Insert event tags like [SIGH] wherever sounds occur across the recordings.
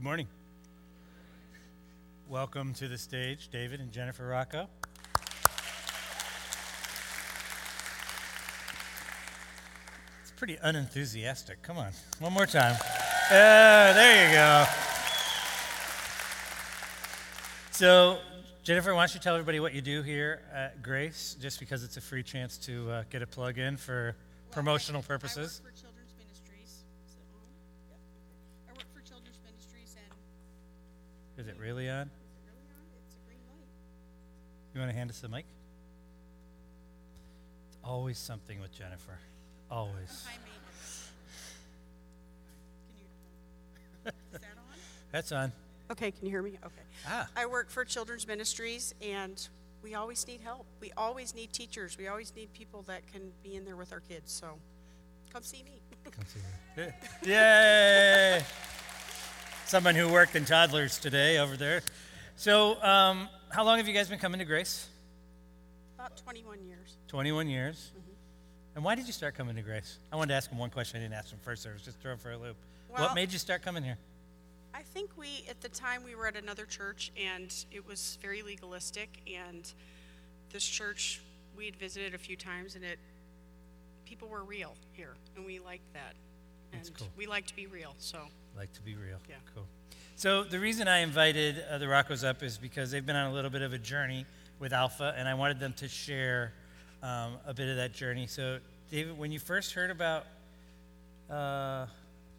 Good morning. Welcome to the stage, David and Jennifer Rocco. It's pretty unenthusiastic. Come on, one more time. Uh, there you go. So, Jennifer, why don't you tell everybody what you do here at Grace, just because it's a free chance to uh, get a plug in for promotional purposes? I work for Children's Ministries. Is it on? Yeah. I work for Children's Ministries and, Is it really on? is it really on? It's a green light. You want to hand us the mic? It's always something with Jennifer. Always. High maintenance. Can you, is that on? That's on. Okay, can you hear me? Okay. Ah. I work for Children's Ministries and we always need help. We always need teachers. We always need people that can be in there with our kids, so come see me. Come see me. [LAUGHS] Yay! Someone who worked in toddlers today over there. So, um, how long have you guys been coming to Grace? About 21 years. 21 years. And why did you start coming to Grace? I wanted to ask him one question I didn't ask him first. I was just throwing for a loop. what made you start coming here? I think we, at the time, we were at another church and it was very legalistic. And this church, we had visited a few times and it, people were real here and we liked that. That's And cool. we like to be real, so. Like to be real. Yeah. Cool. So the reason I invited uh, the Roccos up is because they've been on a little bit of a journey with Alpha, and I wanted them to share um, a bit of that journey. So, David, when you first heard about uh,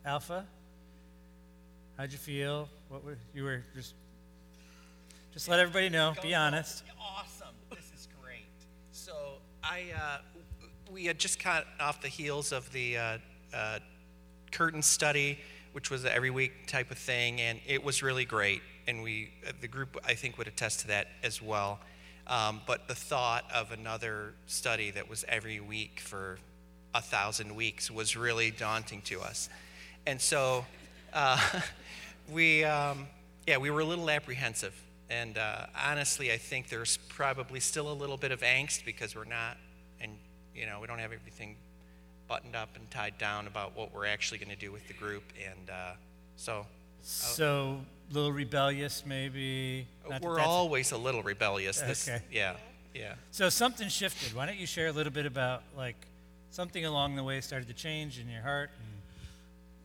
Alpha, how'd you feel? What were you were just just let everybody know. Be honest. Awesome. This is great. So I, uh, we had just got off the heels of the uh, uh, curtain study, which was every week type of thing, and it was really great. And we, uh, the group, I think, would attest to that as well. Um, but the thought of another study that was every week for a thousand weeks was really daunting to us. And so uh, [LAUGHS] we, um, yeah, we were a little apprehensive. And uh, honestly, I think there's probably still a little bit of angst because we're not, and you know, we don't have everything buttoned up and tied down about what we're actually going to do with the group. And uh, so So, a little rebellious, maybe. Not we're that's- always a little rebellious. This, Okay. Yeah, yeah. So something shifted. Why don't you share a little bit about like something along the way started to change in your heart? And,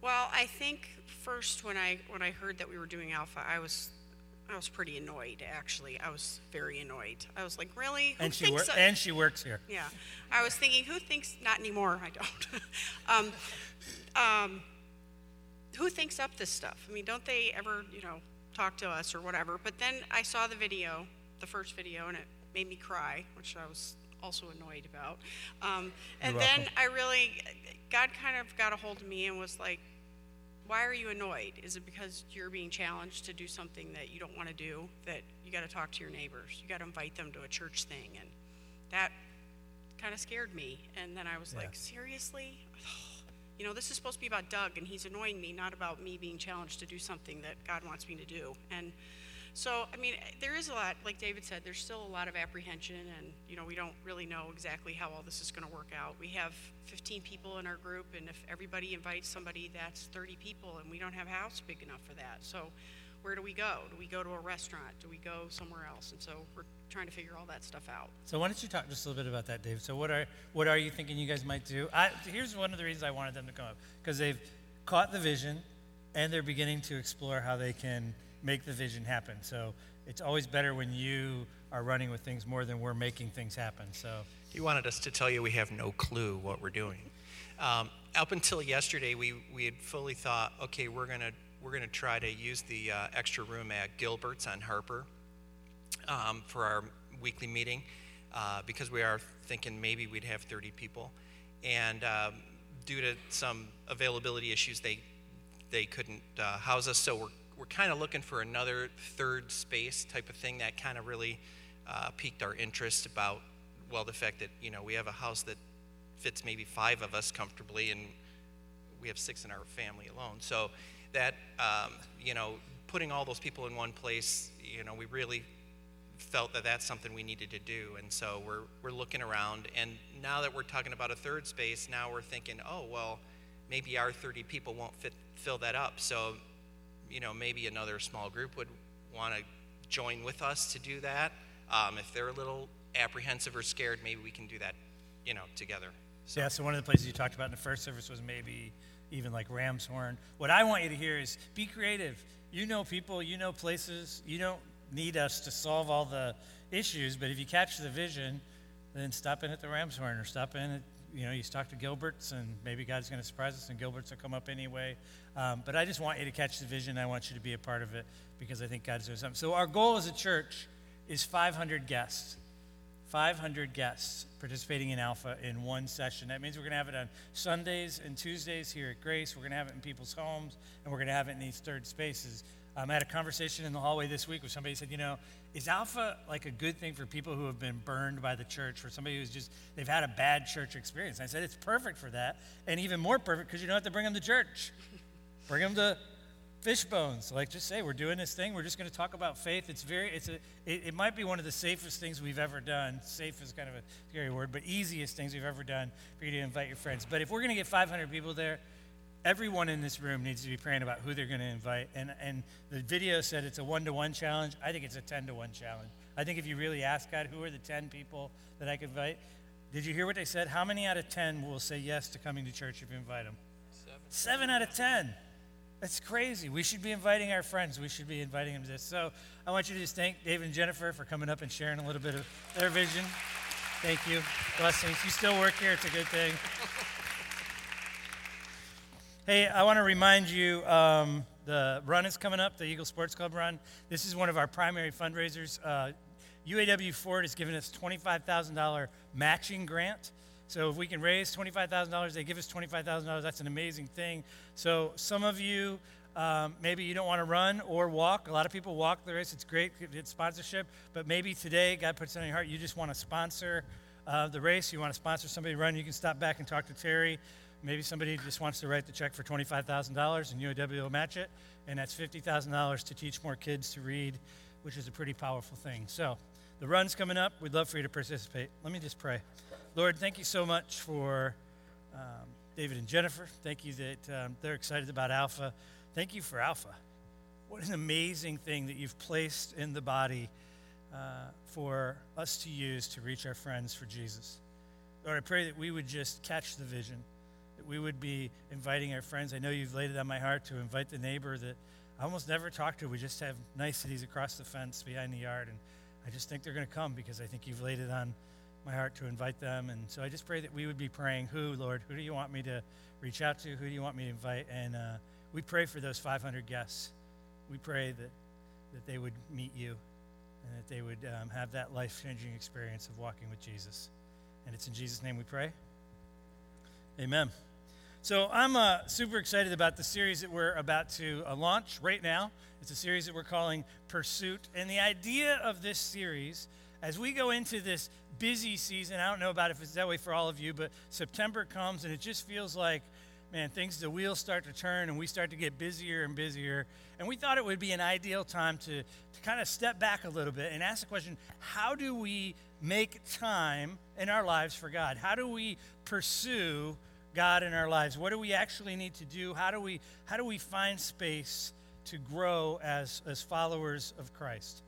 Well, I think first when I, when I heard that we were doing Alpha, I was, I was pretty annoyed, actually. I was very annoyed. I was like, really? Who and she wor- and she works here. Yeah, I was thinking, who thinks? Not anymore. I don't. [LAUGHS] um, um, who thinks up this stuff? I mean, don't they ever, you know, talk to us or whatever? But then I saw the video, the first video, and it made me cry, which I was also annoyed about. Um, and then. I really, God kind of got a hold of me and was like, why are you annoyed? Is it because you're being challenged to do something that you don't want to do? That you got to talk to your neighbors, you got to invite them to a church thing, and that kind of scared me. And then I was Yeah. like, seriously? [SIGHS] You know, this is supposed to be about Doug, and he's annoying me, not about me being challenged to do something that God wants me to do. And so, I mean, there is a lot, like David said, there's still a lot of apprehension, and, you know, we don't really know exactly how all this is going to work out. We have 15 people in our group, and if everybody invites somebody, that's 30 people, and we don't have a house big enough for that. So, where do we go? Do we go to a restaurant? Do we go somewhere else? And so, we're trying to figure all that stuff out. So why don't you talk just a little bit about that, Dave? So what are what are you thinking you guys might do? I, here's one of the reasons I wanted them to come up because they've caught the vision, and they're beginning to explore how they can make the vision happen. So it's always better when you are running with things more than we're making things happen. So He wanted us to tell you we have no clue what we're doing. Um, up until yesterday, we, we had fully thought, okay, we're gonna we're gonna try to use the uh, extra room at Gilbert's on Harper um, for our weekly meeting uh, because we are thinking maybe we'd have 30 people, and um, due to some availability issues, they they couldn't uh, house us. So we're we're kind of looking for another third space type of thing that kind of really uh, piqued our interest about well the fact that you know we have a house that fits maybe five of us comfortably and we have six in our family alone. So that um, you know putting all those people in one place you know we really felt that that's something we needed to do. And so we're, we're looking around and now that we're talking about a third space now we're thinking oh well maybe our 30 people won't fit, fill that up. So you know, maybe another small group would want to join with us to do that. Um, if they're a little apprehensive or scared, maybe we can do that, you know, together. So, yeah, so one of the places you talked about in the first service was maybe even like ram's horn. What I want you to hear is be creative. You know people, you know places. You don't need us to solve all the issues, but if you catch the vision, then stop in at the ram's horn or stop in at, you know, you talk to Gilbert's and maybe God's going to surprise us and Gilbert's will come up anyway. Um, but I just want you to catch the vision. I want you to be a part of it because I think God's doing something. So our goal as a church is 500 guests. 500 guests participating in Alpha in one session. That means we're going to have it on Sundays and Tuesdays here at Grace. We're going to have it in people's homes, and we're going to have it in these third spaces. Um, I had a conversation in the hallway this week where somebody said, you know, is Alpha like a good thing for people who have been burned by the church, for somebody who's just, they've had a bad church experience? And I said, it's perfect for that, and even more perfect because you don't have to bring them to church. bring them to fish bones. Like, just say, we're doing this thing. We're just going to talk about faith. It's very, it's a, it, it, might be one of the safest things we've ever done. Safe is kind of a scary word, but easiest things we've ever done for you to invite your friends. But if we're going to get 500 people there, everyone in this room needs to be praying about who they're going to invite. And, and the video said it's a one to one challenge. I think it's a 10 to 1 challenge. I think if you really ask God, who are the 10 people that I could invite? Did you hear what they said? How many out of 10 will say yes to coming to church if you invite them? Seven, Seven out of 10. That's crazy. We should be inviting our friends. We should be inviting them to this. So I want you to just thank David and Jennifer for coming up and sharing a little bit of their vision. Thank you. Blessings. You still work here. It's a good thing. Hey, I want to remind you um, the run is coming up, the Eagle Sports Club run. This is one of our primary fundraisers. Uh, UAW Ford has given us $25,000 matching grant. So if we can raise $25,000, they give us $25,000. That's an amazing thing. So some of you, um, maybe you don't want to run or walk. A lot of people walk the race. It's great. It's sponsorship. But maybe today, God puts it on your heart. You just want to sponsor uh, the race. You want to sponsor somebody to run. You can stop back and talk to Terry. Maybe somebody just wants to write the check for $25,000 and UAW will match it. And that's $50,000 to teach more kids to read, which is a pretty powerful thing. So the run's coming up. We'd love for you to participate. Let me just pray. Lord, thank you so much for um, David and Jennifer. Thank you that um, they're excited about Alpha. Thank you for Alpha. What an amazing thing that you've placed in the body uh, for us to use to reach our friends for Jesus. Lord, I pray that we would just catch the vision that we would be inviting our friends. I know you've laid it on my heart to invite the neighbor that I almost never talk to. We just have niceties across the fence behind the yard, and I just think they're going to come because I think you've laid it on my heart to invite them. And so I just pray that we would be praying, who, Lord, who do you want me to reach out to? Who do you want me to invite? And uh, we pray for those 500 guests. We pray that, that they would meet you and that they would um, have that life changing experience of walking with Jesus. And it's in Jesus' name we pray. Amen. So I'm uh, super excited about the series that we're about to uh, launch right now. It's a series that we're calling Pursuit. And the idea of this series, as we go into this busy season, I don't know about if it's that way for all of you, but September comes and it just feels like, man, things, the wheels start to turn and we start to get busier and busier. And we thought it would be an ideal time to, to kind of step back a little bit and ask the question how do we make time in our lives for God? How do we pursue God in our lives? What do we actually need to do? How do we, how do we find space to grow as, as followers of Christ?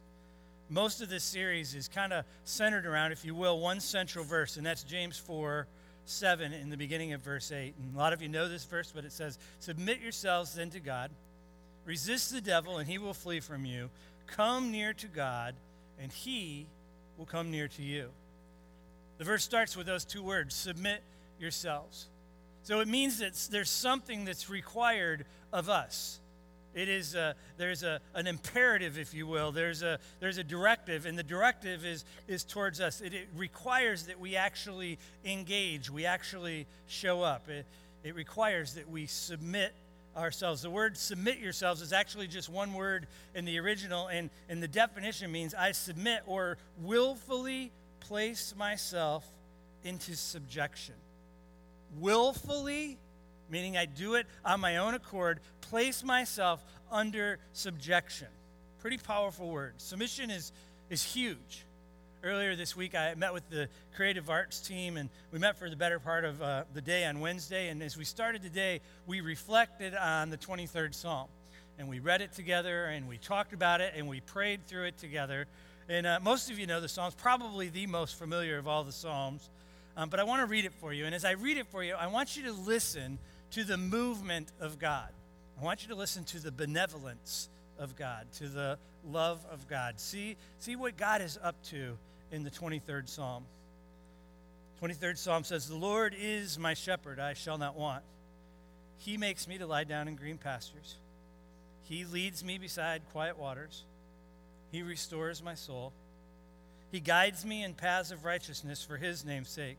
Most of this series is kind of centered around, if you will, one central verse, and that's James 4 7 in the beginning of verse 8. And a lot of you know this verse, but it says, Submit yourselves then to God, resist the devil, and he will flee from you. Come near to God, and he will come near to you. The verse starts with those two words submit yourselves. So it means that there's something that's required of us. It is a, there's a, an imperative, if you will. There's a, there's a directive, and the directive is, is towards us. It, it requires that we actually engage, we actually show up. It, it requires that we submit ourselves. The word submit yourselves is actually just one word in the original, and, and the definition means I submit or willfully place myself into subjection willfully, meaning I do it on my own accord, place myself under subjection. Pretty powerful word. Submission is, is huge. Earlier this week, I met with the creative arts team, and we met for the better part of uh, the day on Wednesday. And as we started the day, we reflected on the 23rd Psalm. and we read it together, and we talked about it, and we prayed through it together. And uh, most of you know the Psalms, probably the most familiar of all the Psalms. Um, but I want to read it for you. And as I read it for you, I want you to listen to the movement of God. I want you to listen to the benevolence of God, to the love of God. See, see what God is up to in the 23rd Psalm. 23rd Psalm says, The Lord is my shepherd, I shall not want. He makes me to lie down in green pastures. He leads me beside quiet waters. He restores my soul. He guides me in paths of righteousness for his name's sake.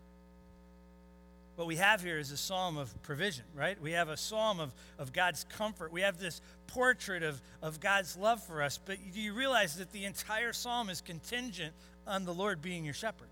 What we have here is a psalm of provision, right? We have a psalm of, of God's comfort. We have this portrait of, of God's love for us. But do you realize that the entire psalm is contingent on the Lord being your shepherd?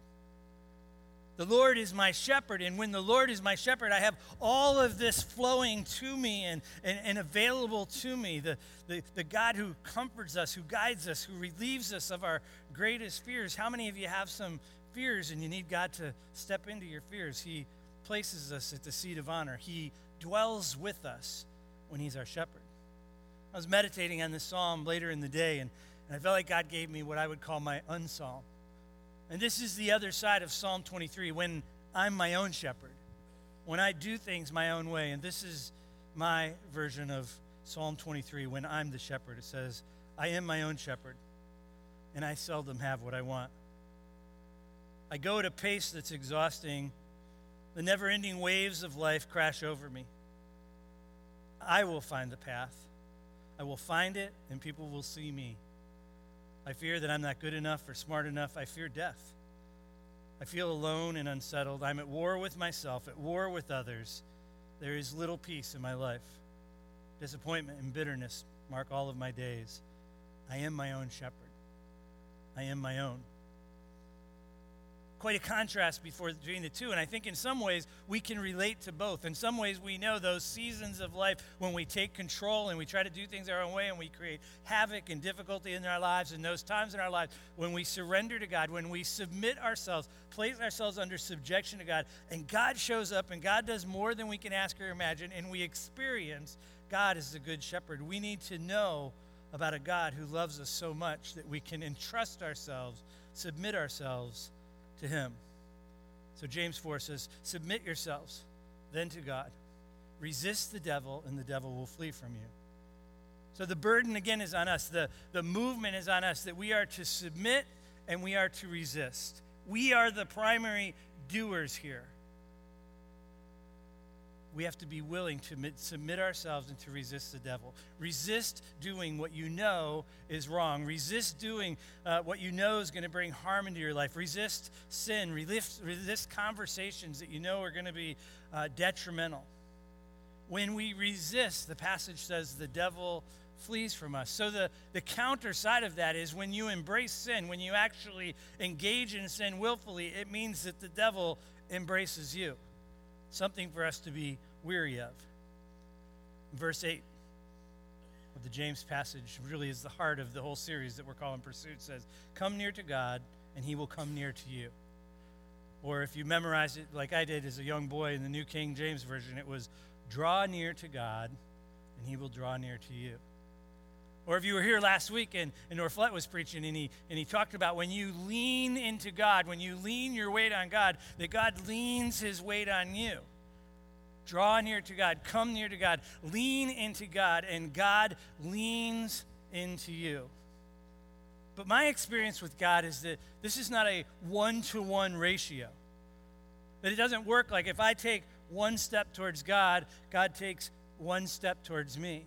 The Lord is my shepherd, and when the Lord is my shepherd, I have all of this flowing to me and, and, and available to me. The, the, the God who comforts us, who guides us, who relieves us of our greatest fears. How many of you have some fears and you need God to step into your fears? He places us at the seat of honor, He dwells with us when He's our shepherd. I was meditating on this psalm later in the day, and, and I felt like God gave me what I would call my unpsalm. And this is the other side of Psalm 23 when I'm my own shepherd, when I do things my own way. And this is my version of Psalm 23 when I'm the shepherd. It says, I am my own shepherd, and I seldom have what I want. I go at a pace that's exhausting. The never ending waves of life crash over me. I will find the path. I will find it, and people will see me. I fear that I'm not good enough or smart enough. I fear death. I feel alone and unsettled. I'm at war with myself, at war with others. There is little peace in my life. Disappointment and bitterness mark all of my days. I am my own shepherd. I am my own quite a contrast before, between the two. And I think in some ways we can relate to both. In some ways, we know those seasons of life when we take control and we try to do things our own way and we create havoc and difficulty in our lives, and those times in our lives when we surrender to God, when we submit ourselves, place ourselves under subjection to God, and God shows up and God does more than we can ask or imagine, and we experience God as the good shepherd. We need to know about a God who loves us so much that we can entrust ourselves, submit ourselves to him. So James 4 says, Submit yourselves then to God. Resist the devil, and the devil will flee from you. So the burden again is on us. The, the movement is on us that we are to submit and we are to resist. We are the primary doers here we have to be willing to submit ourselves and to resist the devil. Resist doing what you know is wrong. Resist doing uh, what you know is going to bring harm into your life. Resist sin. Resist, resist conversations that you know are going to be uh, detrimental. When we resist, the passage says the devil flees from us. So the, the counter side of that is when you embrace sin, when you actually engage in sin willfully, it means that the devil embraces you something for us to be weary of. Verse 8 of the James passage really is the heart of the whole series that we're calling Pursuit says, Come near to God, and he will come near to you. Or if you memorize it like I did as a young boy in the New King James Version, it was, Draw near to God, and he will draw near to you. Or if you were here last week and, and Norflet was preaching and he, and he talked about when you lean into God, when you lean your weight on God, that God leans his weight on you. Draw near to God, come near to God, lean into God, and God leans into you. But my experience with God is that this is not a one to one ratio. That it doesn't work like if I take one step towards God, God takes one step towards me.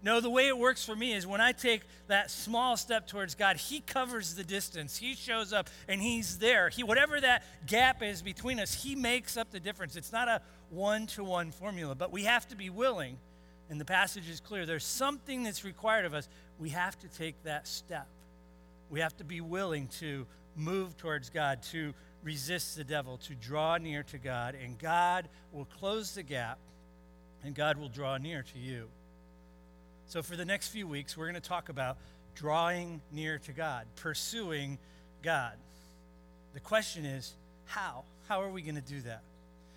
No, the way it works for me is when I take that small step towards God, He covers the distance. He shows up and He's there. He, whatever that gap is between us, He makes up the difference. It's not a one to one formula, but we have to be willing, and the passage is clear. There's something that's required of us. We have to take that step. We have to be willing to move towards God, to resist the devil, to draw near to God, and God will close the gap and God will draw near to you. So, for the next few weeks, we're going to talk about drawing near to God, pursuing God. The question is, how? How are we going to do that?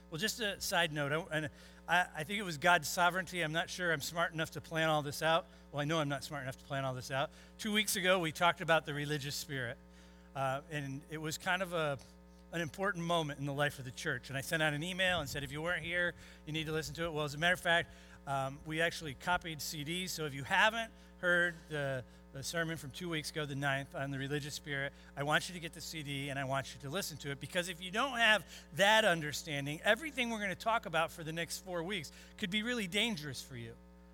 Well, just a side note, and I, I, think it was God's sovereignty. I'm not sure I'm smart enough to plan all this out. Well, I know I'm not smart enough to plan all this out. Two weeks ago, we talked about the religious spirit, uh, and it was kind of a an important moment in the life of the church. And I sent out an email and said, if you weren't here, you need to listen to it. Well, as a matter of fact, um, we actually copied CDs. So if you haven't heard the the sermon from two weeks ago, the ninth, on the religious spirit. I want you to get the CD and I want you to listen to it because if you don't have that understanding, everything we're going to talk about for the next four weeks could be really dangerous for you.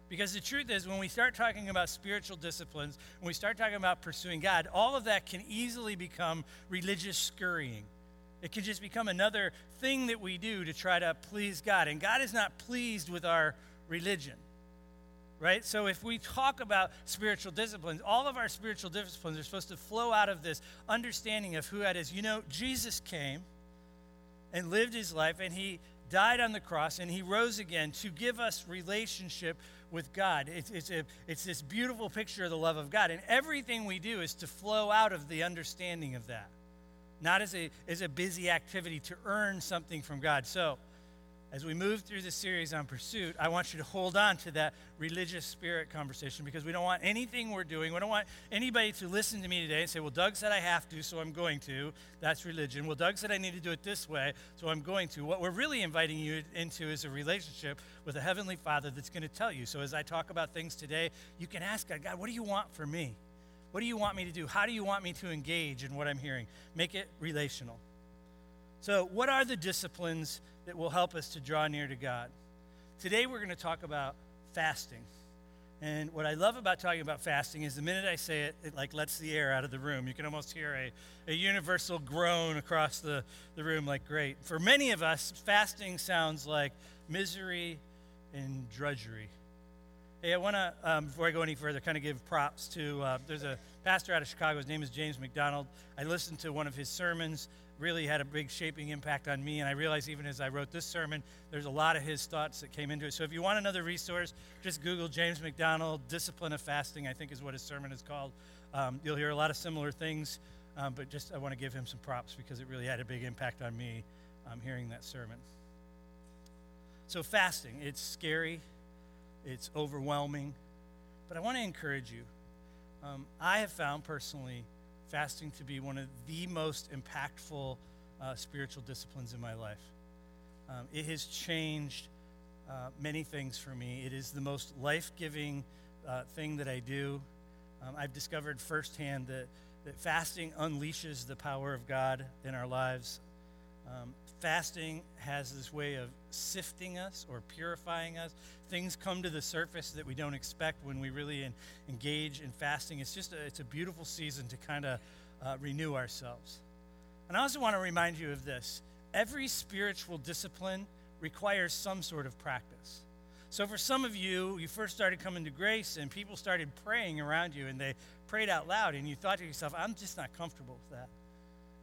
Because the truth is, when we start talking about spiritual disciplines, when we start talking about pursuing God, all of that can easily become religious scurrying. It can just become another thing that we do to try to please God. And God is not pleased with our religion right? So if we talk about spiritual disciplines, all of our spiritual disciplines are supposed to flow out of this understanding of who that is. You know, Jesus came and lived his life and he died on the cross and he rose again to give us relationship with God. It's, it's, a, it's this beautiful picture of the love of God. And everything we do is to flow out of the understanding of that, not as a, as a busy activity to earn something from God. So, as we move through this series on pursuit, I want you to hold on to that religious spirit conversation because we don't want anything we're doing, we don't want anybody to listen to me today and say, Well, Doug said I have to, so I'm going to. That's religion. Well, Doug said I need to do it this way, so I'm going to. What we're really inviting you into is a relationship with a Heavenly Father that's going to tell you. So as I talk about things today, you can ask God, God, what do you want for me? What do you want me to do? How do you want me to engage in what I'm hearing? Make it relational. So, what are the disciplines that will help us to draw near to God? Today, we're going to talk about fasting. And what I love about talking about fasting is the minute I say it, it like lets the air out of the room. You can almost hear a, a universal groan across the, the room, like, great. For many of us, fasting sounds like misery and drudgery. Hey, I want to, um, before I go any further, kind of give props to, uh, there's a pastor out of Chicago. His name is James MacDonald. I listened to one of his sermons really had a big shaping impact on me. And I realized even as I wrote this sermon, there's a lot of his thoughts that came into it. So if you want another resource, just Google James MacDonald, Discipline of Fasting, I think is what his sermon is called. Um, you'll hear a lot of similar things, um, but just I want to give him some props because it really had a big impact on me um, hearing that sermon. So, fasting, it's scary, it's overwhelming, but I want to encourage you. Um, I have found personally fasting to be one of the most impactful uh, spiritual disciplines in my life. Um, it has changed uh, many things for me. It is the most life giving uh, thing that I do. Um, I've discovered firsthand that, that fasting unleashes the power of God in our lives. Um, fasting has this way of sifting us or purifying us. Things come to the surface that we don't expect when we really in, engage in fasting. It's just a, it's a beautiful season to kind of uh, renew ourselves. And I also want to remind you of this every spiritual discipline requires some sort of practice. So, for some of you, you first started coming to grace and people started praying around you and they prayed out loud, and you thought to yourself, I'm just not comfortable with that.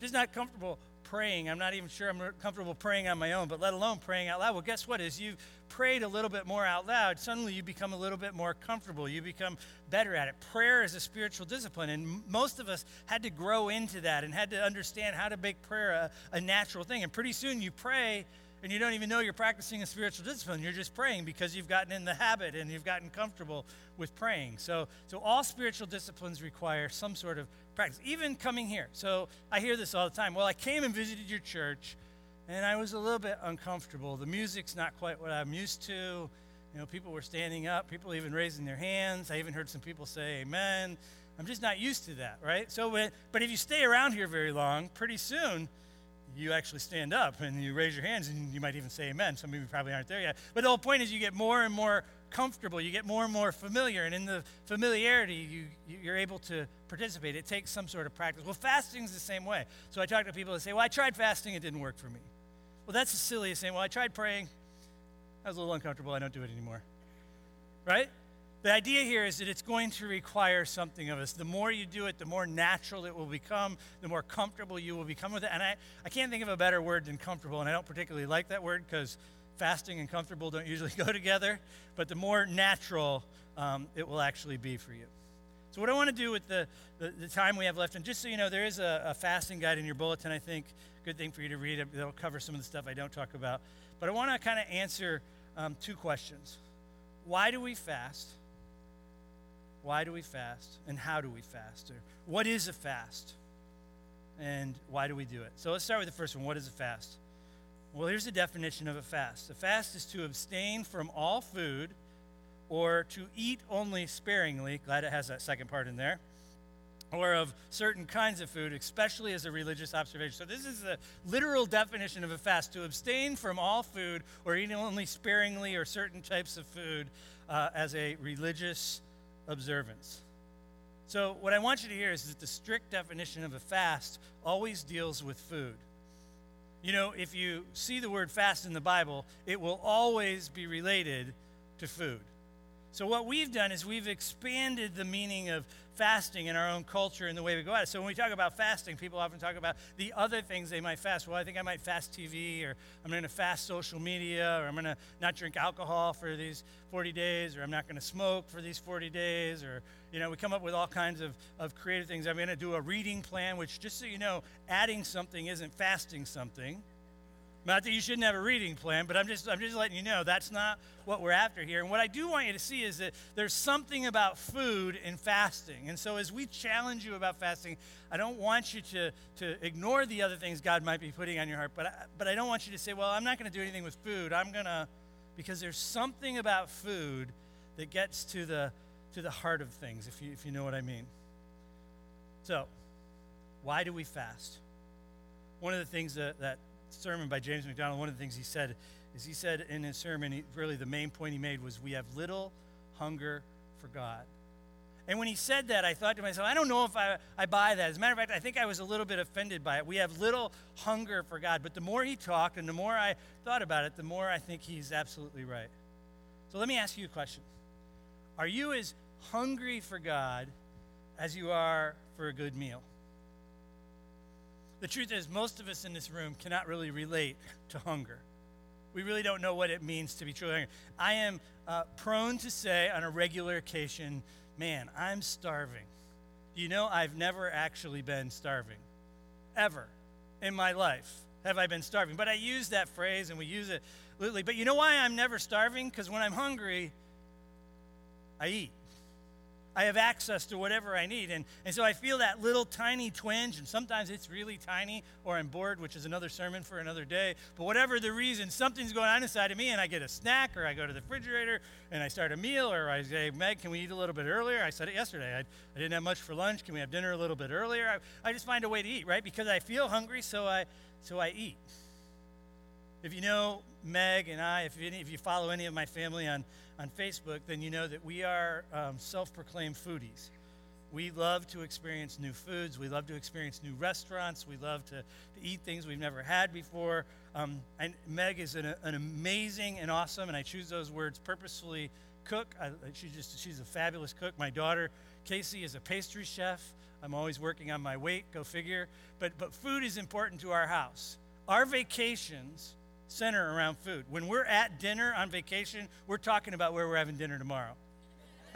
Just not comfortable praying. I'm not even sure I'm comfortable praying on my own, but let alone praying out loud. Well, guess what? As you prayed a little bit more out loud, suddenly you become a little bit more comfortable. You become better at it. Prayer is a spiritual discipline, and most of us had to grow into that and had to understand how to make prayer a, a natural thing. And pretty soon you pray and you don't even know you're practicing a spiritual discipline. You're just praying because you've gotten in the habit and you've gotten comfortable with praying. So, so all spiritual disciplines require some sort of practice, even coming here. So I hear this all the time. Well, I came and visited your church, and I was a little bit uncomfortable. The music's not quite what I'm used to. You know, people were standing up, people even raising their hands. I even heard some people say amen. I'm just not used to that, right? So, but if you stay around here very long, pretty soon you actually stand up and you raise your hands and you might even say amen. Some of you probably aren't there yet. But the whole point is you get more and more comfortable, you get more and more familiar, and in the familiarity, you, you're able to participate. It takes some sort of practice. Well, fasting is the same way. So I talk to people that say, Well, I tried fasting, it didn't work for me. Well, that's the silliest thing. Well, I tried praying, I was a little uncomfortable, I don't do it anymore. Right? The idea here is that it's going to require something of us. The more you do it, the more natural it will become, the more comfortable you will become with it. And I, I can't think of a better word than comfortable, and I don't particularly like that word because fasting and comfortable don't [LAUGHS] usually go together. But the more natural um, it will actually be for you. So, what I want to do with the, the, the, time we have left, and just so you know, there is a, a fasting guide in your bulletin, I think. Good thing for you to read it. It'll cover some of the stuff I don't talk about. But I want to kind of answer um, two questions Why do we fast? Why do we fast? And how do we fast? Or what is a fast? And why do we do it? So let's start with the first one. What is a fast? Well, here's the definition of a fast a fast is to abstain from all food or to eat only sparingly. Glad it has that second part in there. Or of certain kinds of food, especially as a religious observation. So, this is the literal definition of a fast to abstain from all food or eat only sparingly or certain types of food uh, as a religious observance. So, what I want you to hear is that the strict definition of a fast always deals with food. You know, if you see the word fast in the Bible, it will always be related to food. So, what we've done is we've expanded the meaning of fasting in our own culture and the way we go at it. So, when we talk about fasting, people often talk about the other things they might fast. Well, I think I might fast TV, or I'm going to fast social media, or I'm going to not drink alcohol for these 40 days, or I'm not going to smoke for these 40 days, or, you know, we come up with all kinds of, of creative things. I'm going to do a reading plan, which, just so you know, adding something isn't fasting something. Not that you shouldn't have a reading plan, but I'm just, I'm just letting you know that's not what we're after here. And what I do want you to see is that there's something about food and fasting. And so as we challenge you about fasting, I don't want you to, to ignore the other things God might be putting on your heart, but I, but I don't want you to say, well, I'm not going to do anything with food. I'm going to, because there's something about food that gets to the, to the heart of things, if you, if you know what I mean. So, why do we fast? One of the things that, that sermon by James MacDonald, one of the things he said is he said in his sermon, he, really the main point he made was, We have little hunger for God. And when he said that, I thought to myself, I don't know if I, I buy that. As a matter of fact, I think I was a little bit offended by it. We have little hunger for God. But the more he talked and the more I thought about it, the more I think he's absolutely right. So let me ask you a question Are you as hungry for God as you are for a good meal? The truth is, most of us in this room cannot really relate to hunger. We really don't know what it means to be truly hungry. I am uh, prone to say on a regular occasion, man, I'm starving. You know, I've never actually been starving, ever in my life have I been starving. But I use that phrase and we use it literally. But you know why I'm never starving? Because when I'm hungry, I eat. I have access to whatever I need. And, and so I feel that little tiny twinge, and sometimes it's really tiny, or I'm bored, which is another sermon for another day. But whatever the reason, something's going on inside of me, and I get a snack, or I go to the refrigerator and I start a meal, or I say, Meg, can we eat a little bit earlier? I said it yesterday. I, I didn't have much for lunch. Can we have dinner a little bit earlier? I, I just find a way to eat, right? Because I feel hungry, so I, so I eat. If you know Meg and I, if, if you follow any of my family on, on Facebook, then you know that we are um, self proclaimed foodies. We love to experience new foods. We love to experience new restaurants. We love to, to eat things we've never had before. Um, and Meg is an, an, amazing and awesome, and I choose those words purposefully, cook. I, she just, she's a fabulous cook. My daughter, Casey, is a pastry chef. I'm always working on my weight, go figure. But, but food is important to our house. Our vacations center around food. When we're at dinner on vacation, we're talking about where we're having dinner tomorrow.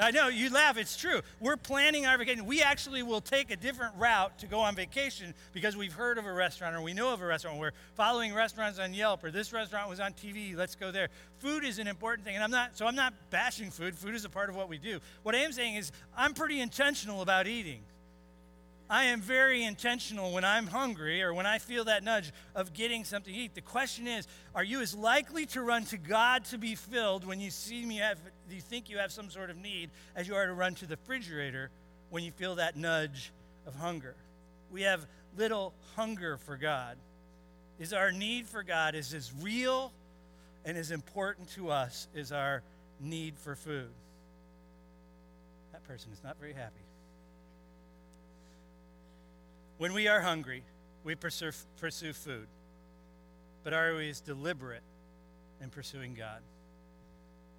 I know, you laugh, it's true. We're planning our vacation. We actually will take a different route to go on vacation because we've heard of a restaurant or we know of a restaurant. We're following restaurants on Yelp or this restaurant was on TV, let's go there. Food is an important thing, and I'm not, so I'm not bashing food. Food is a part of what we do. What I am saying is, I'm pretty intentional about eating. I am very intentional when I'm hungry or when I feel that nudge of getting something to eat. The question is, are you as likely to run to God to be filled when you see me have you think you have some sort of need as you are to run to the refrigerator when you feel that nudge of hunger? We have little hunger for God. Is our need for God is as real and as important to us as our need for food? That person is not very happy. When we are hungry, we pursue, pursue food. But are we as deliberate in pursuing God?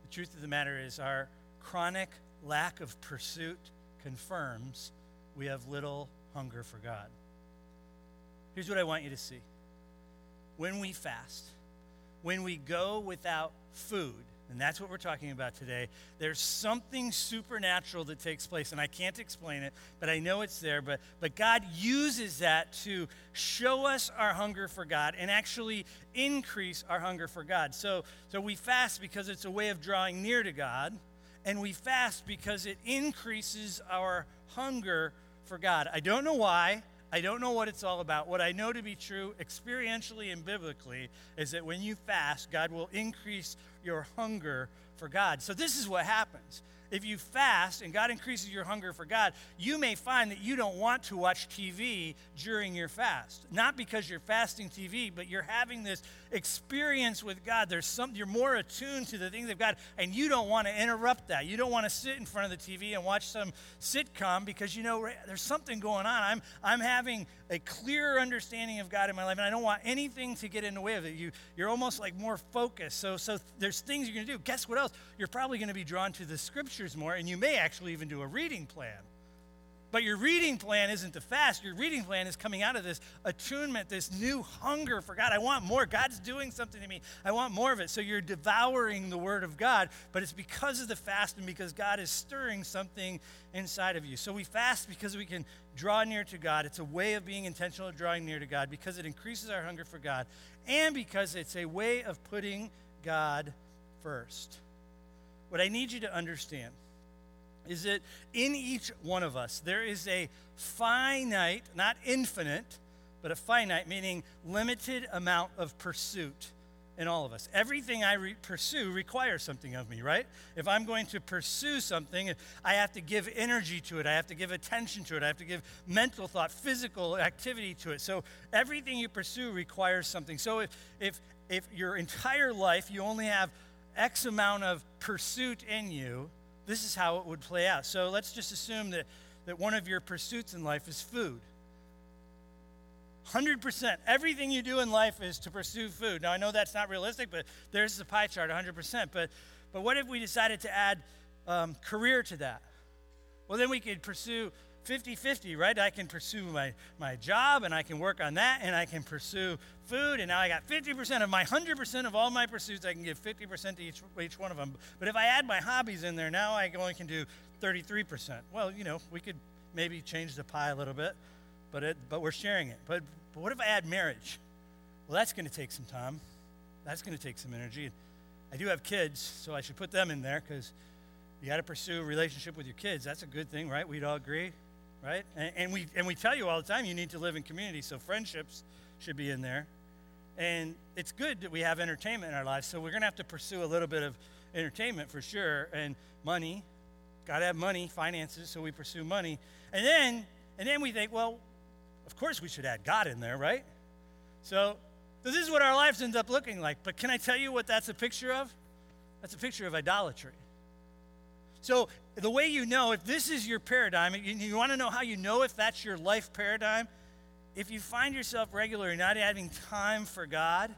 The truth of the matter is, our chronic lack of pursuit confirms we have little hunger for God. Here's what I want you to see when we fast, when we go without food, and that's what we're talking about today. There's something supernatural that takes place, and I can't explain it, but I know it's there. But, but God uses that to show us our hunger for God and actually increase our hunger for God. So, so we fast because it's a way of drawing near to God, and we fast because it increases our hunger for God. I don't know why. I don't know what it's all about. What I know to be true, experientially and biblically, is that when you fast, God will increase your hunger for God. So, this is what happens if you fast and God increases your hunger for God, you may find that you don't want to watch TV during your fast. Not because you're fasting TV, but you're having this experience with God. There's some you're more attuned to the things of God and you don't want to interrupt that. You don't want to sit in front of the TV and watch some sitcom because you know there's something going on. I'm I'm having a clearer understanding of God in my life and I don't want anything to get in the way of it. You you're almost like more focused. So so there's things you're going to do. Guess what else? You're probably going to be drawn to the scriptures more, and you may actually even do a reading plan. But your reading plan isn't to fast. Your reading plan is coming out of this attunement, this new hunger for God. I want more. God's doing something to me. I want more of it. So you're devouring the Word of God, but it's because of the fast and because God is stirring something inside of you. So we fast because we can draw near to God. It's a way of being intentional, of drawing near to God, because it increases our hunger for God, and because it's a way of putting God first. What I need you to understand is that in each one of us, there is a finite, not infinite, but a finite, meaning limited amount of pursuit in all of us. Everything I re- pursue requires something of me, right? If I'm going to pursue something, I have to give energy to it. I have to give attention to it. I have to give mental thought, physical activity to it. So everything you pursue requires something. So if if if your entire life you only have X amount of pursuit in you, this is how it would play out. So let's just assume that, that one of your pursuits in life is food. 100%. Everything you do in life is to pursue food. Now, I know that's not realistic, but there's the pie chart 100%. But, but what if we decided to add um, career to that? Well, then we could pursue 50 50, right? I can pursue my, my job and I can work on that and I can pursue food. And now I got 50% of my 100% of all my pursuits. I can give 50% to each, each one of them. But if I add my hobbies in there, now I only can do 33%. Well, you know, we could maybe change the pie a little bit, but, it, but we're sharing it. But, but what if I add marriage? Well, that's going to take some time. That's going to take some energy. I do have kids, so I should put them in there because you got to pursue a relationship with your kids. That's a good thing, right? We'd all agree right? And, and, we, and we tell you all the time you need to live in community, so friendships should be in there. And it's good that we have entertainment in our lives, so we're going to have to pursue a little bit of entertainment for sure, and money. Got to have money, finances, so we pursue money. And then, and then we think, well, of course we should add God in there, right? So, so this is what our lives end up looking like. But can I tell you what that's a picture of? That's a picture of idolatry. So, the way you know if this is your paradigm, you, you want to know how you know if that's your life paradigm, if you find yourself regularly not having time for God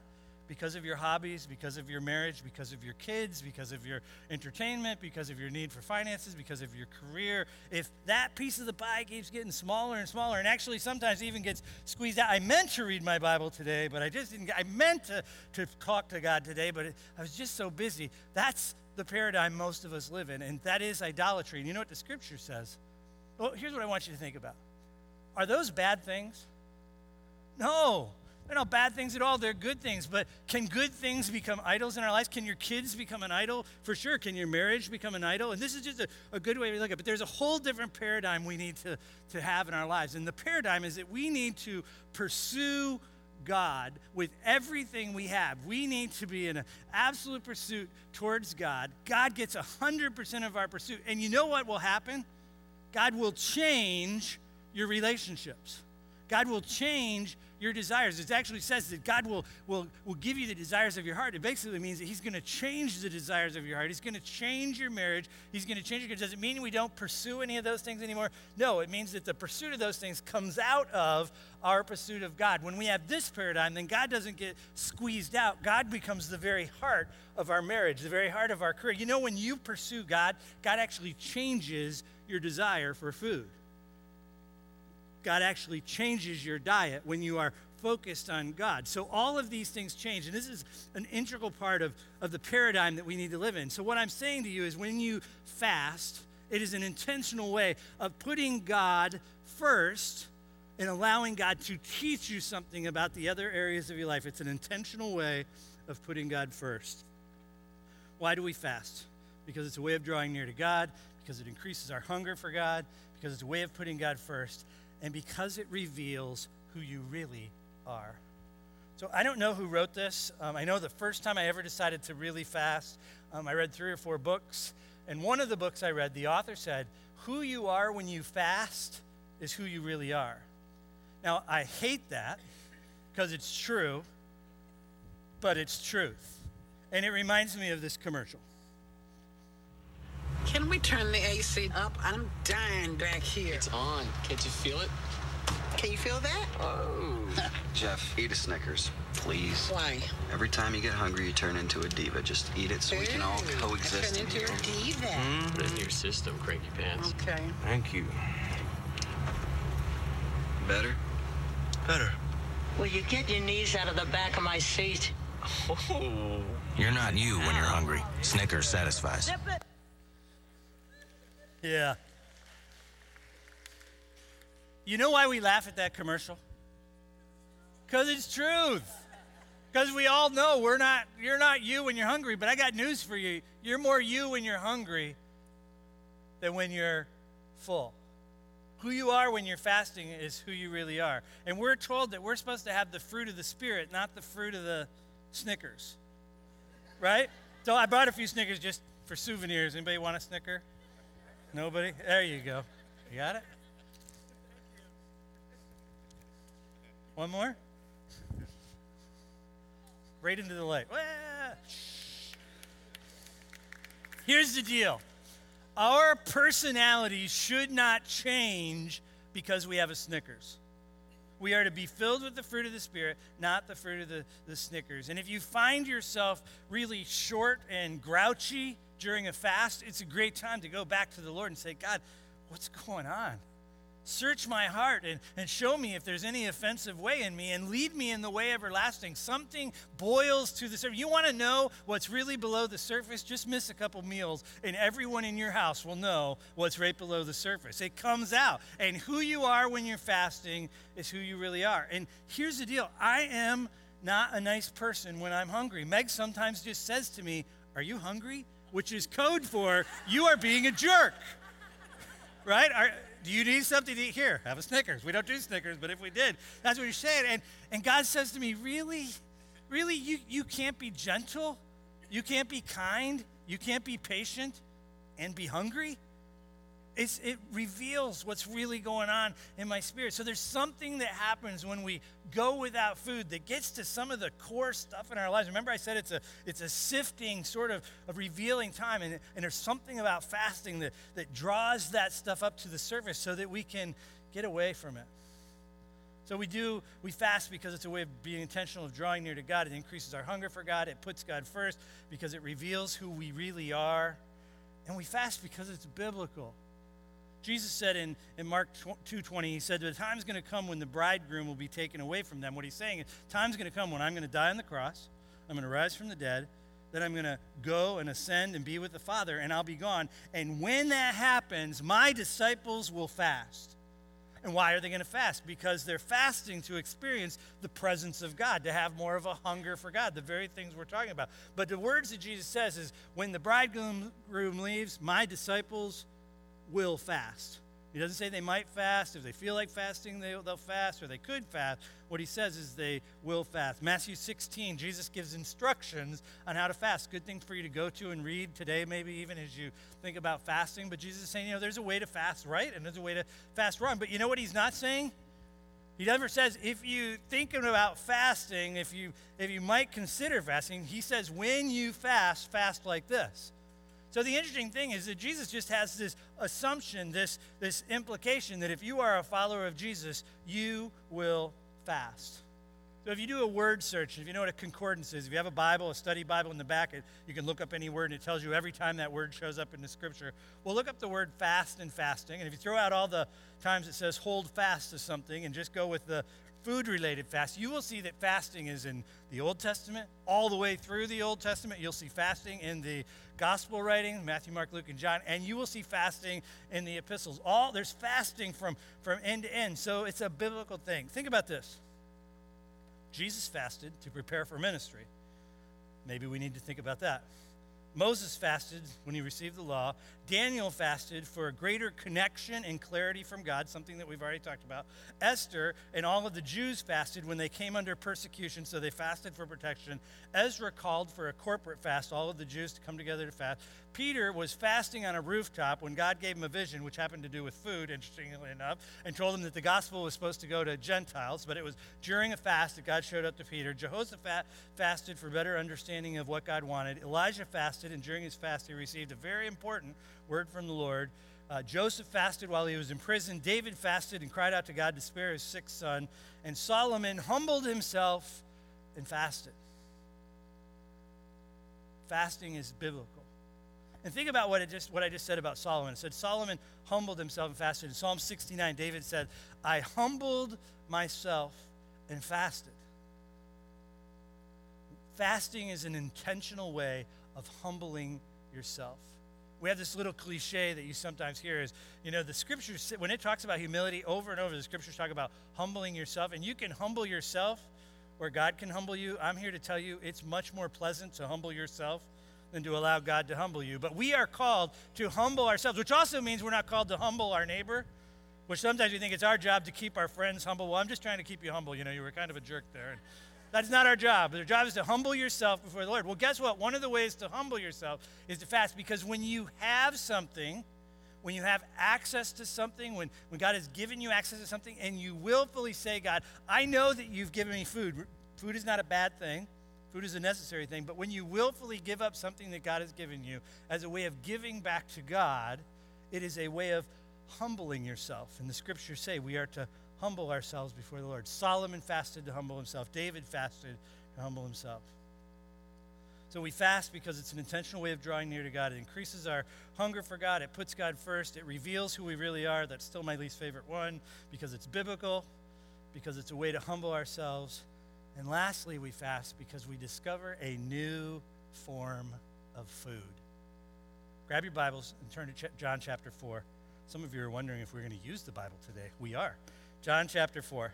because of your hobbies, because of your marriage, because of your kids, because of your entertainment, because of your need for finances, because of your career, if that piece of the pie keeps getting smaller and smaller and actually sometimes even gets squeezed out. I meant to read my Bible today, but I just didn't. I meant to, to talk to God today, but I was just so busy. That's the paradigm most of us live in, and that is idolatry. And you know what the scripture says? Well, here's what I want you to think about Are those bad things? No, they're not bad things at all. They're good things. But can good things become idols in our lives? Can your kids become an idol? For sure. Can your marriage become an idol? And this is just a, a good way to look at it. But there's a whole different paradigm we need to, to have in our lives. And the paradigm is that we need to pursue God with everything we have. We need to be in an absolute pursuit towards God. God gets 100% of our pursuit. And you know what will happen? God will change your relationships. God will change your desires. It actually says that God will, will, will give you the desires of your heart. It basically means that He's going to change the desires of your heart. He's going to change your marriage. He's going to change your. Does it mean we don't pursue any of those things anymore? No, it means that the pursuit of those things comes out of our pursuit of God. When we have this paradigm, then God doesn't get squeezed out. God becomes the very heart of our marriage, the very heart of our career. You know, when you pursue God, God actually changes your desire for food. God actually changes your diet when you are focused on God. So all of these things change, and this is an integral part of, of the paradigm that we need to live in. So what I'm saying to you is when you fast, it is an intentional way of putting God first and allowing God to teach you something about the other areas of your life. It's an intentional way of putting God first. Why do we fast? Because it's a way of drawing near to God, because it increases our hunger for God, because it's a way of putting God first and because it reveals who you really are. So I don't know who wrote this. Um, I know the first time I ever decided to really fast, um, I read three or four books. And one of the books I read, the author said, Who you are when you fast is who you really are. Now, I hate that because it's true, but it's truth. And it reminds me of this commercial. Can we turn the AC up? I'm dying back here. It's on. Can't you feel it? Can you feel that? Oh. [LAUGHS] Jeff, eat a Snickers, please. Why? Every time you get hungry, you turn into a diva. Just eat it so we can all coexist. I turn in into here. a diva. Put it in your system, cranky pants. Okay. Thank you. Better? Better. Will you get your knees out of the back of my seat? Oh. You're not you when you're hungry. Snickers satisfies. Yeah. You know why we laugh at that commercial? Because it's truth. Because we all know we're not, you're not you when you're hungry, but I got news for you. You're more you when you're hungry than when you're full. Who you are when you're fasting is who you really are. And we're told that we're supposed to have the fruit of the Spirit, not the fruit of the Snickers. Right? So I brought a few Snickers just for souvenirs. Anybody want a Snicker? Nobody? There you go. You got it? One more? Right into the light. Here's the deal our personalities should not change because we have a Snickers. We are to be filled with the fruit of the Spirit, not the fruit of the, the Snickers. And if you find yourself really short and grouchy during a fast, it's a great time to go back to the Lord and say, God, what's going on? Search my heart and, and show me if there's any offensive way in me and lead me in the way everlasting. Something boils to the surface. You want to know what's really below the surface? Just miss a couple meals, and everyone in your house will know what's right below the surface. It comes out. And who you are when you're fasting is who you really are. And here's the deal I am not a nice person when I'm hungry. Meg sometimes just says to me, Are you hungry? Which is code for you are being a jerk. Right? Are, do you need something to eat? Here, have a Snickers. We don't do Snickers, but if we did, that's what you're saying. And, and God says to me, Really? Really? You, you can't be gentle? You can't be kind? You can't be patient and be hungry? It's, it reveals what's really going on in my spirit. So there's something that happens when we go without food that gets to some of the core stuff in our lives. Remember, I said it's a, it's a sifting, sort of a revealing time. And, and there's something about fasting that, that draws that stuff up to the surface so that we can get away from it. So we do, we fast because it's a way of being intentional, of drawing near to God. It increases our hunger for God. It puts God first because it reveals who we really are. And we fast because it's biblical. Jesus said in, in Mark 2.20, he said, the time's going to come when the bridegroom will be taken away from them. What he's saying is, time's going to come when I'm going to die on the cross, I'm going to rise from the dead, then I'm going to go and ascend and be with the Father, and I'll be gone. And when that happens, my disciples will fast. And why are they going to fast? Because they're fasting to experience the presence of God, to have more of a hunger for God, the very things we're talking about. But the words that Jesus says is, when the bridegroom leaves, my disciples will fast. He doesn't say they might fast. If they feel like fasting, they, will fast, or they could fast. What he says is they will fast. Matthew 16, Jesus gives instructions on how to fast. Good thing for you to go to and read today, maybe even as you think about fasting. But Jesus is saying, you know, there's a way to fast right and there's a way to fast wrong. But you know what he's not saying? He never says if you thinking about fasting, if you if you might consider fasting, he says when you fast, fast like this. So the interesting thing is that Jesus just has this assumption, this this implication that if you are a follower of Jesus, you will fast. So if you do a word search, if you know what a concordance is, if you have a Bible, a study Bible in the back, you can look up any word and it tells you every time that word shows up in the scripture. Well, look up the word fast and fasting. And if you throw out all the times it says hold fast to something and just go with the food related fast, you will see that fasting is in the Old Testament, all the way through the Old Testament. You'll see fasting in the gospel writing, Matthew, Mark, Luke, and John, and you will see fasting in the epistles. All there's fasting from, from end to end. So it's a biblical thing. Think about this. Jesus fasted to prepare for ministry. Maybe we need to think about that. Moses fasted when he received the law. Daniel fasted for a greater connection and clarity from God, something that we've already talked about. Esther and all of the Jews fasted when they came under persecution, so they fasted for protection. Ezra called for a corporate fast, all of the Jews to come together to fast. Peter was fasting on a rooftop when God gave him a vision, which happened to do with food, interestingly enough, and told him that the gospel was supposed to go to Gentiles, but it was during a fast that God showed up to Peter. Jehoshaphat fasted for better understanding of what God wanted. Elijah fasted, and during his fast, he received a very important word from the Lord. Uh, Joseph fasted while he was in prison. David fasted and cried out to God to spare his sick son. And Solomon humbled himself and fasted. Fasting is biblical. And think about what, it just, what I just said about Solomon. It said Solomon humbled himself and fasted. In Psalm 69, David said, I humbled myself and fasted. Fasting is an intentional way of humbling yourself. We have this little cliche that you sometimes hear is, you know, the scriptures, when it talks about humility over and over, the scriptures talk about humbling yourself. And you can humble yourself where God can humble you. I'm here to tell you it's much more pleasant to humble yourself than to allow God to humble you. But we are called to humble ourselves, which also means we're not called to humble our neighbor, which sometimes we think it's our job to keep our friends humble. Well, I'm just trying to keep you humble. You know, you were kind of a jerk there. That's not our job. Our job is to humble yourself before the Lord. Well, guess what? One of the ways to humble yourself is to fast because when you have something, when you have access to something, when, when God has given you access to something, and you willfully say, God, I know that you've given me food. Food is not a bad thing. Food is a necessary thing, but when you willfully give up something that God has given you as a way of giving back to God, it is a way of humbling yourself. And the scriptures say we are to humble ourselves before the Lord. Solomon fasted to humble himself, David fasted to humble himself. So we fast because it's an intentional way of drawing near to God. It increases our hunger for God, it puts God first, it reveals who we really are. That's still my least favorite one because it's biblical, because it's a way to humble ourselves and lastly, we fast because we discover a new form of food. Grab your Bibles and turn to John chapter 4. Some of you are wondering if we're going to use the Bible today. We are. John chapter 4.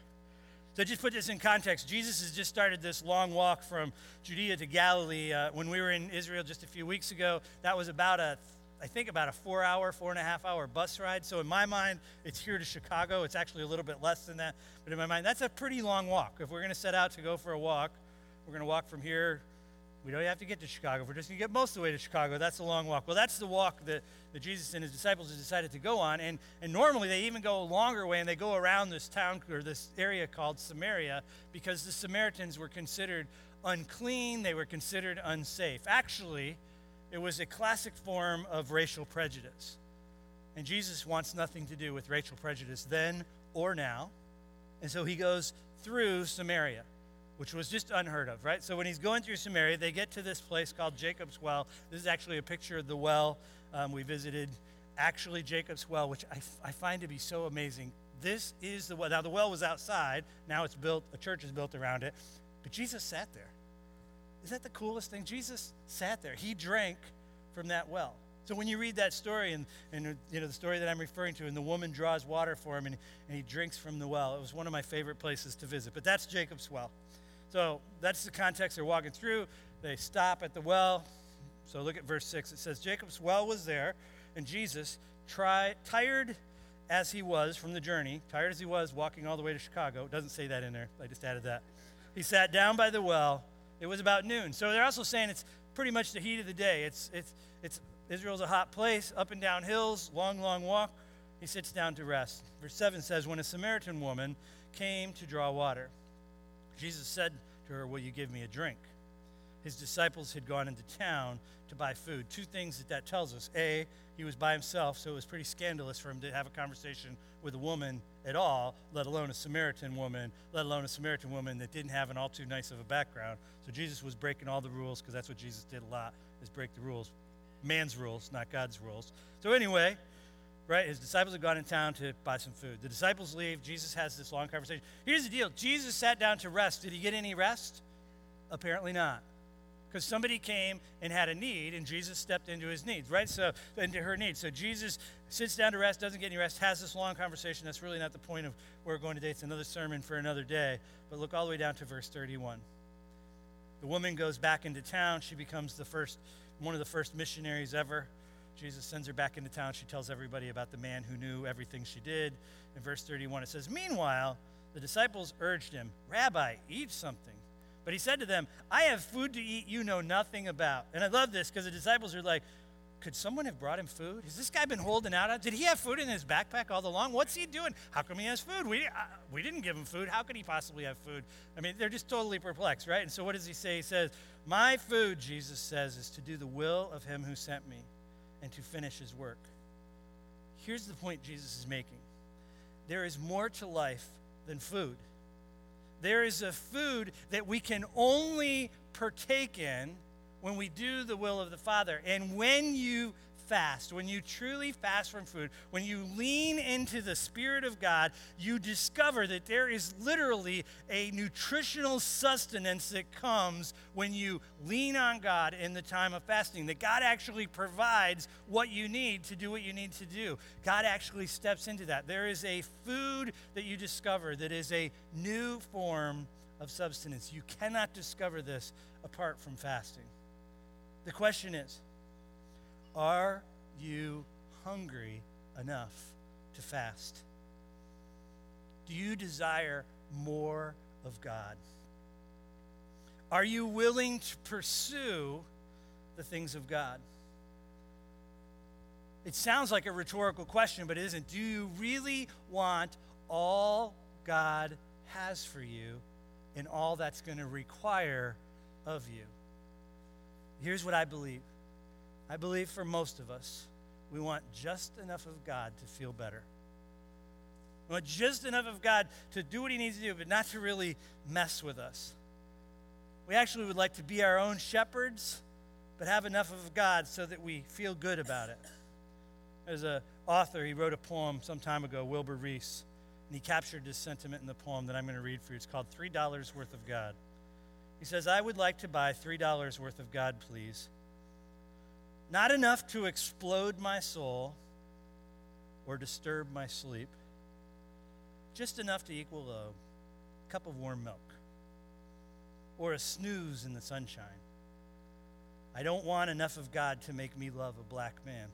So just put this in context. Jesus has just started this long walk from Judea to Galilee. Uh, when we were in Israel just a few weeks ago, that was about a I think about a four hour, four and a half hour bus ride. So in my mind, it's here to Chicago. It's actually a little bit less than that. But in my mind, that's a pretty long walk. If we're going to set out to go for a walk, we're going to walk from here. We don't have to get to Chicago. We're just going to get most of the way to Chicago, that's a long walk. Well, that's the walk that, that Jesus and his disciples have decided to go on. And, and normally they even go a longer way and they go around this town or this area called Samaria because the Samaritans were considered unclean, they were considered unsafe. Actually, it was a classic form of racial prejudice. And Jesus wants nothing to do with racial prejudice then or now. And so he goes through Samaria, which was just unheard of, right? So when he's going through Samaria, they get to this place called Jacob's Well. This is actually a picture of the well um, we visited. Actually, Jacob's Well, which I, I find to be so amazing. This is the well. Now, the well was outside. Now it's built, a church is built around it. But Jesus sat there. Is that the coolest thing? Jesus sat there. He drank from that well. So when you read that story and, and you know the story that I'm referring to, and the woman draws water for him and, and he drinks from the well, it was one of my favorite places to visit. But that's Jacob's well. So that's the context they're walking through. They stop at the well. So look at verse 6. It says, Jacob's well was there, and Jesus, tired as he was from the journey, tired as he was walking all the way to Chicago, doesn't say that in there, I just added that. He sat down by the well it was about noon. So they're also saying it's pretty much the heat of the day. It's, it's, it's, Israel's a hot place, up and down hills, long, long walk. He sits down to rest. Verse 7 says, When a Samaritan woman came to draw water. Jesus said to her, Will you give me a drink? His disciples had gone into town to buy food. Two things that that tells us. A, he was by himself, so it was pretty scandalous for him to have a conversation with a woman at all, let alone a Samaritan woman, let alone a Samaritan woman that didn't have an all too nice of a background. So Jesus was breaking all the rules because that's what Jesus did a lot, is break the rules. Man's rules, not God's rules. So anyway, right, his disciples have gone in town to buy some food. The disciples leave. Jesus has this long conversation. Here's the deal. Jesus sat down to rest. Did he get any rest? Apparently not because somebody came and had a need and jesus stepped into his needs right so into her needs so jesus sits down to rest doesn't get any rest has this long conversation that's really not the point of where we're going today it's another sermon for another day but look all the way down to verse 31 the woman goes back into town she becomes the first one of the first missionaries ever jesus sends her back into town she tells everybody about the man who knew everything she did in verse 31 it says meanwhile the disciples urged him rabbi eat something but he said to them, I have food to eat you know nothing about. And I love this because the disciples are like, could someone have brought him food? Has this guy been holding out? Did he have food in his backpack all along? What's he doing? How come he has food? We, uh, we didn't give him food. How could he possibly have food? I mean, they're just totally perplexed, right? And so what does he say? He says, My food, Jesus says, is to do the will of him who sent me and to finish his work. Here's the point Jesus is making there is more to life than food. There is a food that we can only partake in when we do the will of the Father. And when you fast, when you truly fast from food, when you lean into the Spirit of God, you discover that there is literally a nutritional sustenance that comes when you lean on God in the time of fasting. That God actually provides what you need to do what you need to do. God actually steps into that. There is a food that you discover that is a new form of substance. You cannot discover this apart from fasting. The question is, are you hungry enough to fast? Do you desire more of God? Are you willing to pursue the things of God? It sounds like a rhetorical question, but it isn't. Do you really want all God has for you and all that's going to require of you? Here's what I believe I believe for most of us, we want just enough of God to feel better. We want just enough of God to do what He needs to do, but not to really mess with us. We actually would like to be our own shepherds, but have enough of God so that we feel good about it. There's an author, he wrote a poem some time ago, Wilbur Reese, and he captured this sentiment in the poem that I'm going to read for you. It's called $3 Worth of God. He says, I would like to buy $3 worth of God, please not enough to explode my soul or disturb my sleep, just enough to equal a cup of warm milk or a snooze in the sunshine. I don't want enough of God to make me love a black man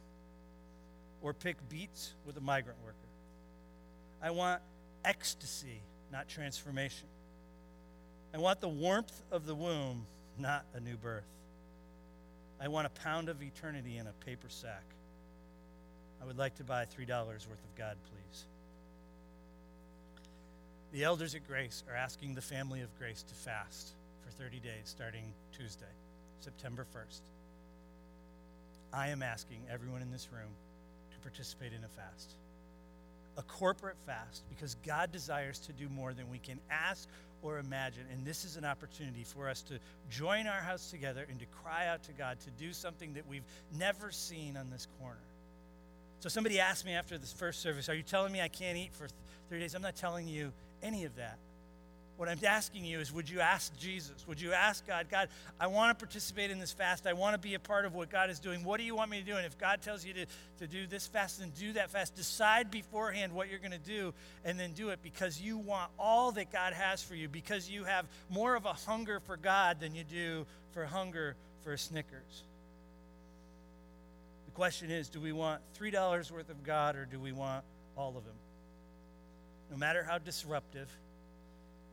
or pick beets with a migrant worker. I want ecstasy, not transformation. I want the warmth of the womb, not a new birth. I want a pound of eternity in a paper sack. I would like to buy $3 worth of God, please. The elders at Grace are asking the family of Grace to fast for 30 days starting Tuesday, September 1st. I am asking everyone in this room to participate in a fast. A corporate fast because God desires to do more than we can ask or imagine. And this is an opportunity for us to join our house together and to cry out to God to do something that we've never seen on this corner. So somebody asked me after this first service, Are you telling me I can't eat for three days? I'm not telling you any of that. What I'm asking you is would you ask Jesus? Would you ask God, God, I want to participate in this fast. I want to be a part of what God is doing. What do you want me to do? And if God tells you to, to do this fast, then do that fast. Decide beforehand what you're going to do and then do it because you want all that God has for you, because you have more of a hunger for God than you do for hunger for Snickers. The question is do we want $3 worth of God or do we want all of Him? No matter how disruptive,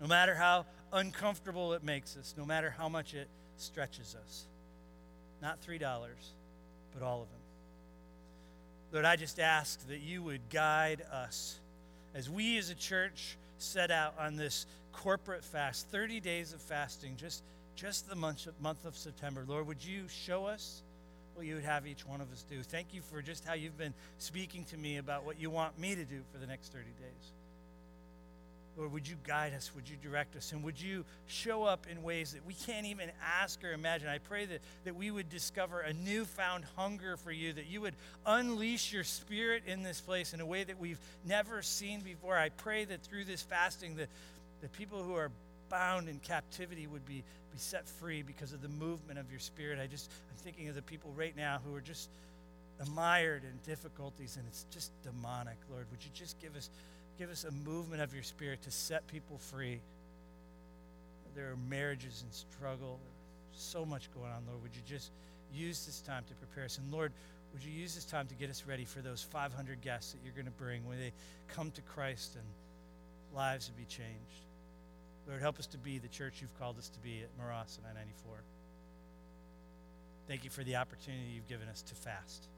no matter how uncomfortable it makes us, no matter how much it stretches us. Not $3, but all of them. Lord, I just ask that you would guide us as we as a church set out on this corporate fast, 30 days of fasting, just, just the month month of September. Lord, would you show us what you would have each one of us do? Thank you for just how you've been speaking to me about what you want me to do for the next 30 days. Lord, would you guide us? Would you direct us? And would you show up in ways that we can't even ask or imagine? I pray that, that we would discover a newfound hunger for you, that you would unleash your spirit in this place in a way that we've never seen before. I pray that through this fasting, that the people who are bound in captivity would be, be set free because of the movement of your spirit. I just, I'm thinking of the people right now who are just mired in difficulties and it's just demonic. Lord, would you just give us give us a movement of your spirit to set people free. There are marriages in struggle. So much going on, Lord. Would you just use this time to prepare us? And Lord, would you use this time to get us ready for those 500 guests that you're going to bring when they come to Christ and lives will be changed? Lord, help us to be the church you've called us to be at Moross and I-94. Thank you for the opportunity you've given us to fast.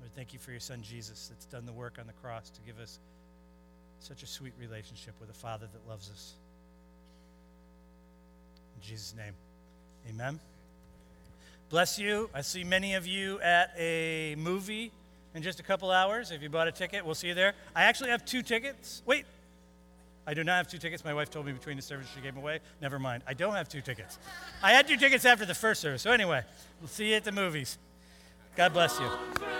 Lord, thank you for your son Jesus that's done the work on the cross to give us such a sweet relationship with a Father that loves us. In Jesus' name, amen. Bless you. I see many of you at a movie in just a couple hours. If you bought a ticket, we'll see you there. I actually have two tickets. Wait, I do not have two tickets. My wife told me between the services she gave away. Never mind. I don't have two tickets. I had two tickets after the first service. So, anyway, we'll see you at the movies. God bless you.